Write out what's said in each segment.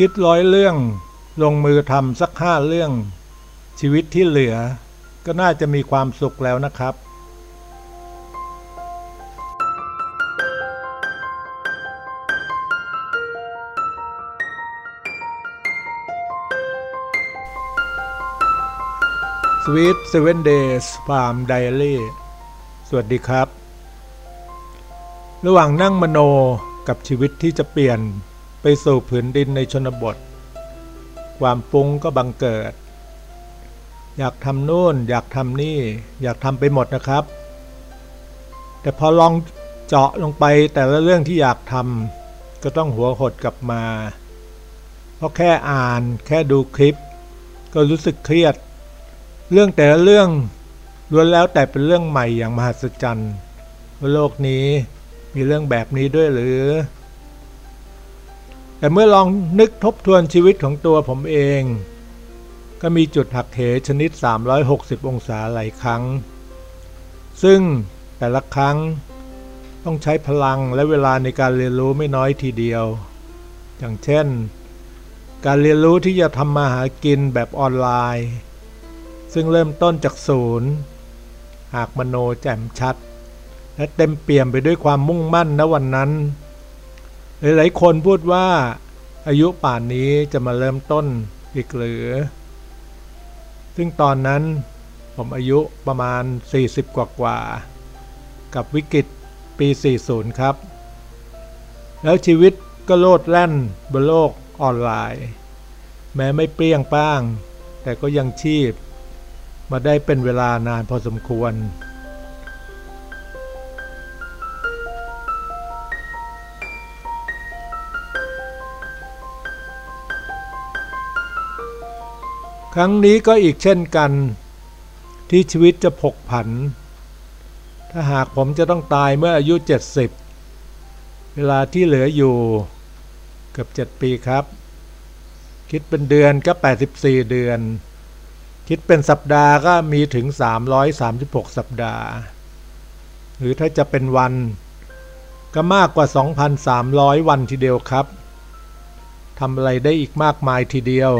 คิดร้อยเรื่อง ลงมือทำสักห้าเรื่อง ชีวิตที่เหลือ ก็น่าจะมีความสุขแล้วนะครับ Sweet Seven Days Farm Diary สวัสดีครับ ระหว่างนั่งมโนกับชีวิตที่จะเปลี่ยน ไปสู่ผืนดินในชนบท ความฟุ้งก็บังเกิด อยากทำนู่น อยากทำนี่ อยากทำไปหมดนะครับ แต่พอลองเจาะลงไปแต่ละเรื่องที่อยากทำก็ต้องหัวหดกลับมา เพราะแค่อ่านแค่ดูคลิป ก็รู้สึกเครียด เรื่องแต่ละเรื่องล้วนแล้วแต่เป็นเรื่องใหม่อย่างมหัศจรรย์ว่าโลกนี้มีเรื่องแบบนี้ด้วยหรือ แต่เมื่อลองนึกทบทวนชีวิตของตัวผมเอง ก็มีจุดหักเหชนิด 360 องศาหลายครั้ง ซึ่งแต่ละครั้งต้องใช้พลังและเวลาในการเรียนรู้ไม่น้อยทีเดียว อย่างเช่น การเรียนรู้ที่จะทำมาหากินแบบออนไลน์ ซึ่งเริ่มต้นจากศูนย์ หากมโนแจ่มชัด และเต็มเปี่ยมไปด้วยความมุ่งมั่นณวันนั้น หลายๆคนพูดว่าอายุป่านนี้จะมาเริ่มต้นอีกหรือ ซึ่งตอนนั้นผมอายุประมาณ 40 กว่ากว่า กับวิกฤตปี 40 ครับ แล้วชีวิตก็โลดแล่นบนโลกออนไลน์ แม้ไม่เปรี้ยงป้าง แต่ก็ยังชีพ มาได้เป็นเวลานานพอสมควร ครั้งนี้ก็อีกเช่นกัน ที่ชีวิตจะผกผัน ถ้าหากผมจะต้องตายเมื่ออายุ 70 เวลาที่เหลืออยู่เกือบ 7 ปีครับ คิดเป็นเดือนก็ 84 เดือน คิดเป็นสัปดาห์ก็มีถึง 336 สัปดาห์ หรือถ้าจะเป็นวันก็มากกว่า 2,300 วันทีเดียวครับทำอะไรได้อีกมากมายทีเดียว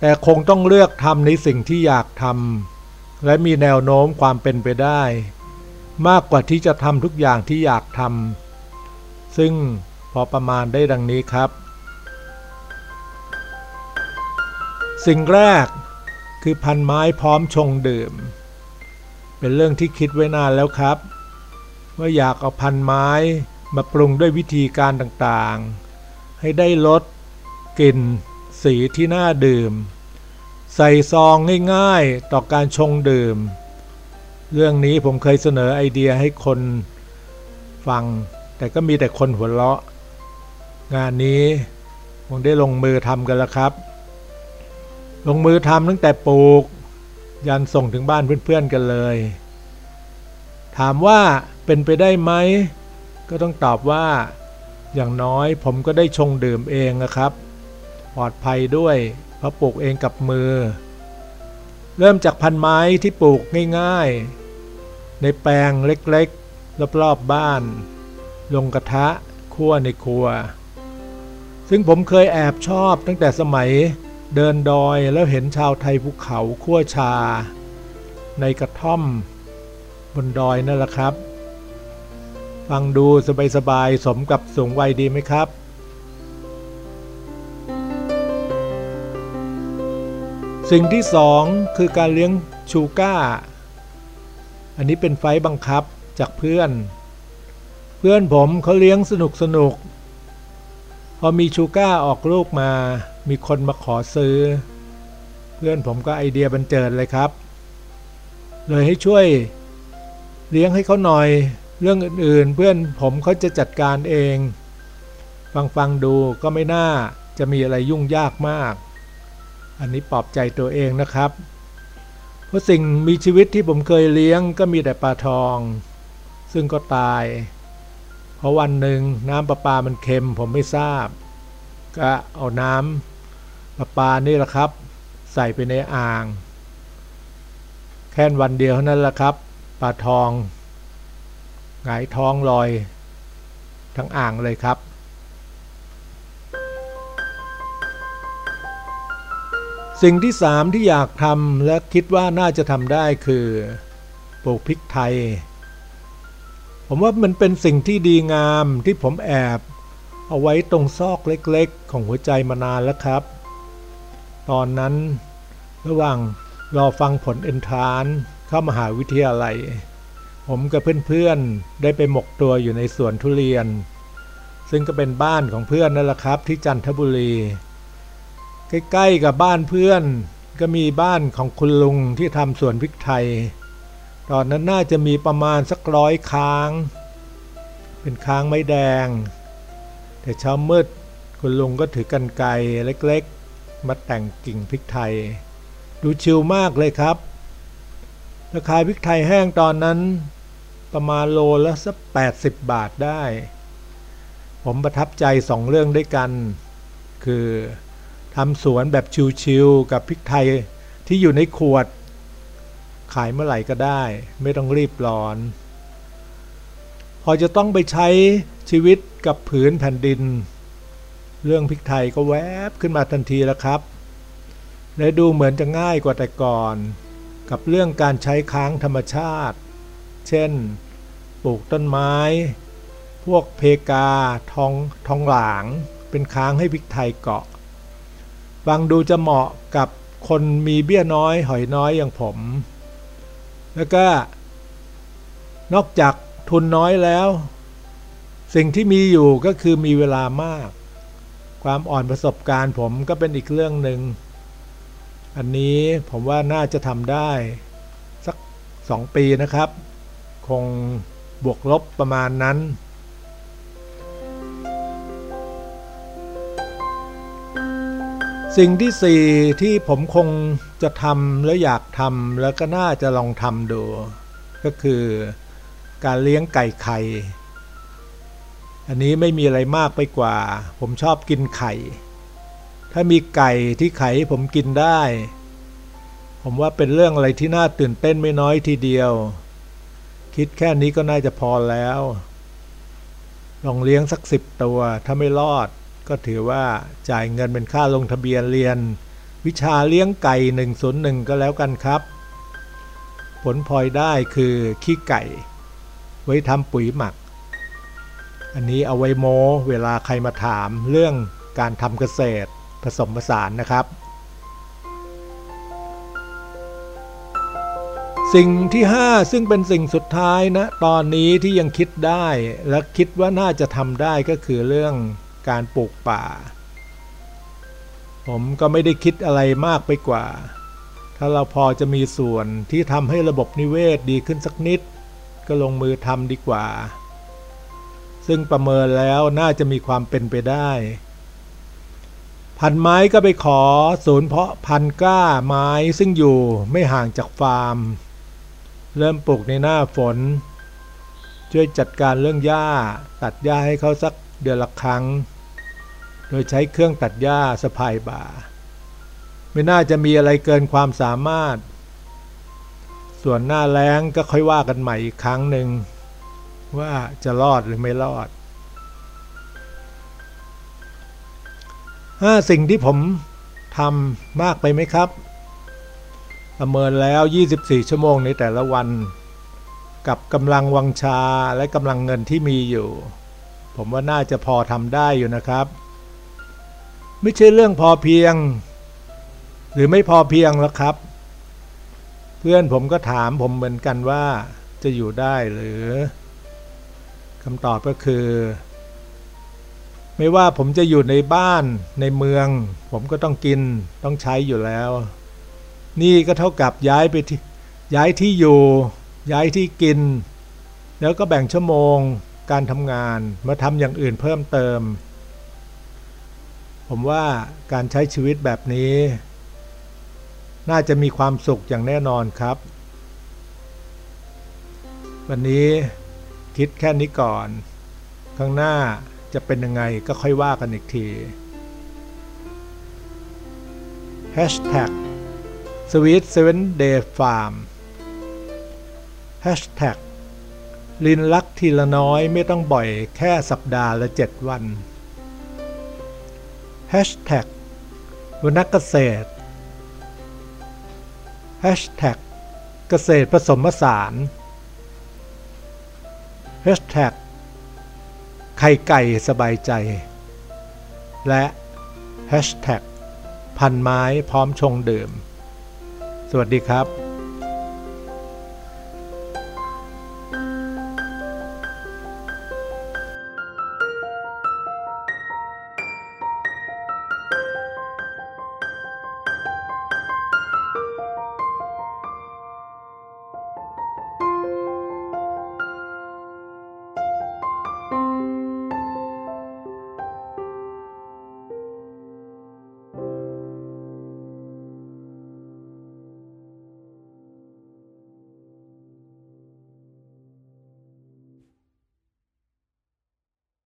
แต่คงต้องเลือกทำในสิ่งที่อยากทำและมีแนวโน้มความเป็นไปได้ มากกว่าที่จะทำทุกอย่างที่อยากทำซึ่งพอประมาณได้ดังนี้ครับ สิ่งแรกคือพันไม้พร้อมชงดื่ม เป็นเรื่องที่คิดไว้นานแล้วครับ ว่าอยากเอาพันไม้มาปรุงด้วยวิธีการต่างๆ ให้ได้รสกลิ่น สีที่น่าดื่ม ใส่ซองง่ายๆ ต่อการชงดื่ม เรื่องนี้ผมเคยเสนอไอเดียให้คนฟัง แต่ก็มีแต่คนหัวเราะ งานนี้คงได้ลงมือทำกันแล้วครับ ลงมือทำตั้งแต่ปลูก ยันส่งถึงบ้านเพื่อนๆกันเลย ถามว่าเป็นไปได้ไหมก็ต้องตอบว่าอย่างน้อยผมก็ได้ชงดื่มเองนะครับ ปลอดภัยด้วยเพราะปลูกเองกับมือ เริ่มจากพันไม้ที่ปลูกง่ายๆ ในแปลงเล็กๆรอบๆบ้าน ลงกระทะคั่วในครัว ซึ่งผมเคยแอบชอบตั้งแต่สมัยเดินดอยแล้วเห็นชาวไทยภูเขาคั่วชา ในกระท่อม บนดอยนั่นแหละครับ ฟังดูสบายๆสมกับสูงวัยดีไหมครับ สิ่งที่สองคือการเลี้ยงชูก้า อันนี้เป็นไฟบังคับจากเพื่อน เพื่อนผมเขาเลี้ยงสนุกสนุก พอมีชูก้าออกลูกมา มีคนมาขอซื้อ เพื่อนผมก็ไอเดียบันเจิดเลยครับ เลยให้ช่วย เลี้ยงให้เขาหน่อย เรื่องอื่นๆ เพื่อนผมเขาจะจัดการเอง ฟังฟังดูก็ไม่น่าจะมีอะไรยุ่งยากมาก อันนี้ปลอบใจตัวเองนะครับ เพราะสิ่งมีชีวิตที่ผมเคยเลี้ยงก็มีแต่ปลาทอง ซึ่งก็ตาย เพราะวันหนึ่งน้ำประปามันเค็มผมไม่ทราบ ก็เอาน้ำประปานี่แหละครับ ใส่ไปในอ่าง แค่วันเดียวเท่านั้นแหละครับปลาทองหงายท้องลอย ทั้งอ่างเลยครับ สิ่งที่สามที่อยากทำและคิดว่าน่าจะทำได้คือปลูกพริกไทย ผมว่ามันเป็นสิ่งที่ดีงามที่ผมแอบ เอาไว้ตรงซอกเล็กๆ ของหัวใจมานานแล้วครับ ตอนนั้นระหว่างรอฟังผลเอนทรานเข้ามหาวิทยาลัย ผมกับเพื่อนๆ ได้ไปหมกตัวอยู่ในสวนทุเรียน ซึ่งก็เป็นบ้านของเพื่อนนั่นแหละครับที่จันทบุรี ใกล้ๆกับบ้านเพื่อน ก็มีบ้านของคุณลุงที่ทำสวนพริกไทย ตอนนั้นน่าจะมีประมาณสักร้อยค้าง เป็นค้างไม้แดง แต่เช้ามืดคุณลุงก็ถือกันไกรเล็กๆ มาแต่งกิ่งพริกไทย ดูชิลมากเลยครับ ราคาพริกไทยแห้งตอนนั้นประมาณโลละสัก80 บาทได้ ผมประทับใจสองเรื่องด้วยกัน คือ ทำสวนแบบชิวๆกับพริกไทยที่อยู่ในขวด ขายเมื่อไหร่ก็ได้ ไม่ต้องรีบร้อน พอจะต้องไปใช้ชีวิตกับผืนแผ่นดิน เรื่องพริกไทยก็แวบขึ้นมาทันทีแล้วครับ และดูเหมือนจะง่ายกว่าแต่ก่อน กับเรื่องการใช้ค้างธรรมชาติ เช่น ปลูกต้นไม้ พวกเพกาทองทองหลาง เป็นค้างให้พริกไทยเกาะ ฟังดูจะเหมาะกับคนมีเบี้ยน้อย หอยน้อยอย่างผม แล้วก็ นอกจากทุนน้อยแล้ว สิ่งที่มีอยู่ก็คือมีเวลามาก ความอ่อนประสบการณ์ผมก็เป็นอีกเรื่องหนึ่ง อันนี้ผมว่าน่าจะทำได้ สักสองปีนะครับ คงบวกลบประมาณนั้น สิ่งที่สี่ที่ผมคงจะทำและอยากทำแล้วก็น่าจะลองทำดู ก็คือการเลี้ยงไก่ไข่ อันนี้ไม่มีอะไรมากไปกว่า ผมชอบกินไข่ ถ้ามีไก่ที่ไข่ผมกินได้ ผมว่าเป็นเรื่องอะไรที่น่าตื่นเต้นไม่น้อยทีเดียว คิดแค่นี้ก็น่าจะพอแล้ว ลองเลี้ยงสักสิบตัวถ้าไม่รอด ก็ถือว่าจ่ายเงินเป็นค่าลงทะเบียนเรียน วิชาเลี้ยงไก่ 101 ก็แล้วกันครับ ผลพลอยได้คือขี้ไก่ ไว้ทำปุ๋ยหมัก อันนี้เอาไว้โมเวลาใครมาถามเรื่องการทำเกษตรผสมผสานนะครับ สิ่งที่ 5 ซึ่งเป็นสิ่งสุดท้ายนะ ตอนนี้ที่ยังคิดได้และคิดว่าน่าจะทำได้ก็คือเรื่อง การปลูกป่า ผมก็ไม่ได้คิดอะไรมากไปกว่า ถ้าเราพอจะมีส่วนที่ทำให้ระบบนิเวศดีขึ้นสักนิด ก็ลงมือทำดีกว่า ซึ่งประเมินแล้วน่าจะมีความเป็นไปได้พันไม้ก็ไปขอศูนย์เพาะพันก้าไม้ซึ่งอยู่ไม่ห่างจากฟาร์ม เริ่มปลูกในหน้าฝน ช่วยจัดการเรื่องหญ้า ตัดหญ้าให้เขาสักเดือนละครั้ง โดยใช้เครื่องตัดหญ้าสะพายบ่า ไม่น่าจะมีอะไรเกินความสามารถ ส่วนหน้าแล้งก็ค่อยว่ากันใหม่อีกครั้งหนึ่ง ว่าจะรอดหรือไม่รอดห้าสิ่งที่ผมทำมากไปไหมครับ ประเมินแล้ว 24 ชั่วโมงในแต่ละวัน กับกำลังวังชาและกำลังเงินที่มีอยู่ ผมว่าน่าจะพอทำได้อยู่นะครับ ไม่ใช่เรื่องพอเพียง หรือไม่พอเพียงแล้วครับ เพื่อนผมก็ถามผมเหมือนกันว่าจะอยู่ได้หรือคำตอบก็คือ ไม่ว่าผมจะอยู่ในบ้านในเมือง ผมก็ต้องกินต้องใช้อยู่แล้ว นี่ก็เท่ากับย้ายไปที่ย้ายที่อยู่ ย้ายที่กิน แล้วก็แบ่งชั่วโมงการทำงานมาทำอย่างอื่นเพิ่มเติม ผมว่าการใช้ชีวิตแบบนี้ น่าจะมีความสุขอย่างแน่นอนครับ วันนี้คิดแค่นี้ก่อน ข้างหน้าจะเป็นยังไงก็ค่อยว่ากันอีกที Hashtag Sweet Seven Day Farm Hashtag ลินลักทีละน้อยไม่ต้องบ่อยแค่สัปดาห์ละเจ็ดวัน Hashtag วนักเกษตร Hashtag เกษตรผสมผสาน Hashtag ไข่ไก่สบายใจ และ Hashtag พันไม้พร้อมชงดื่ม สวัสดีครับ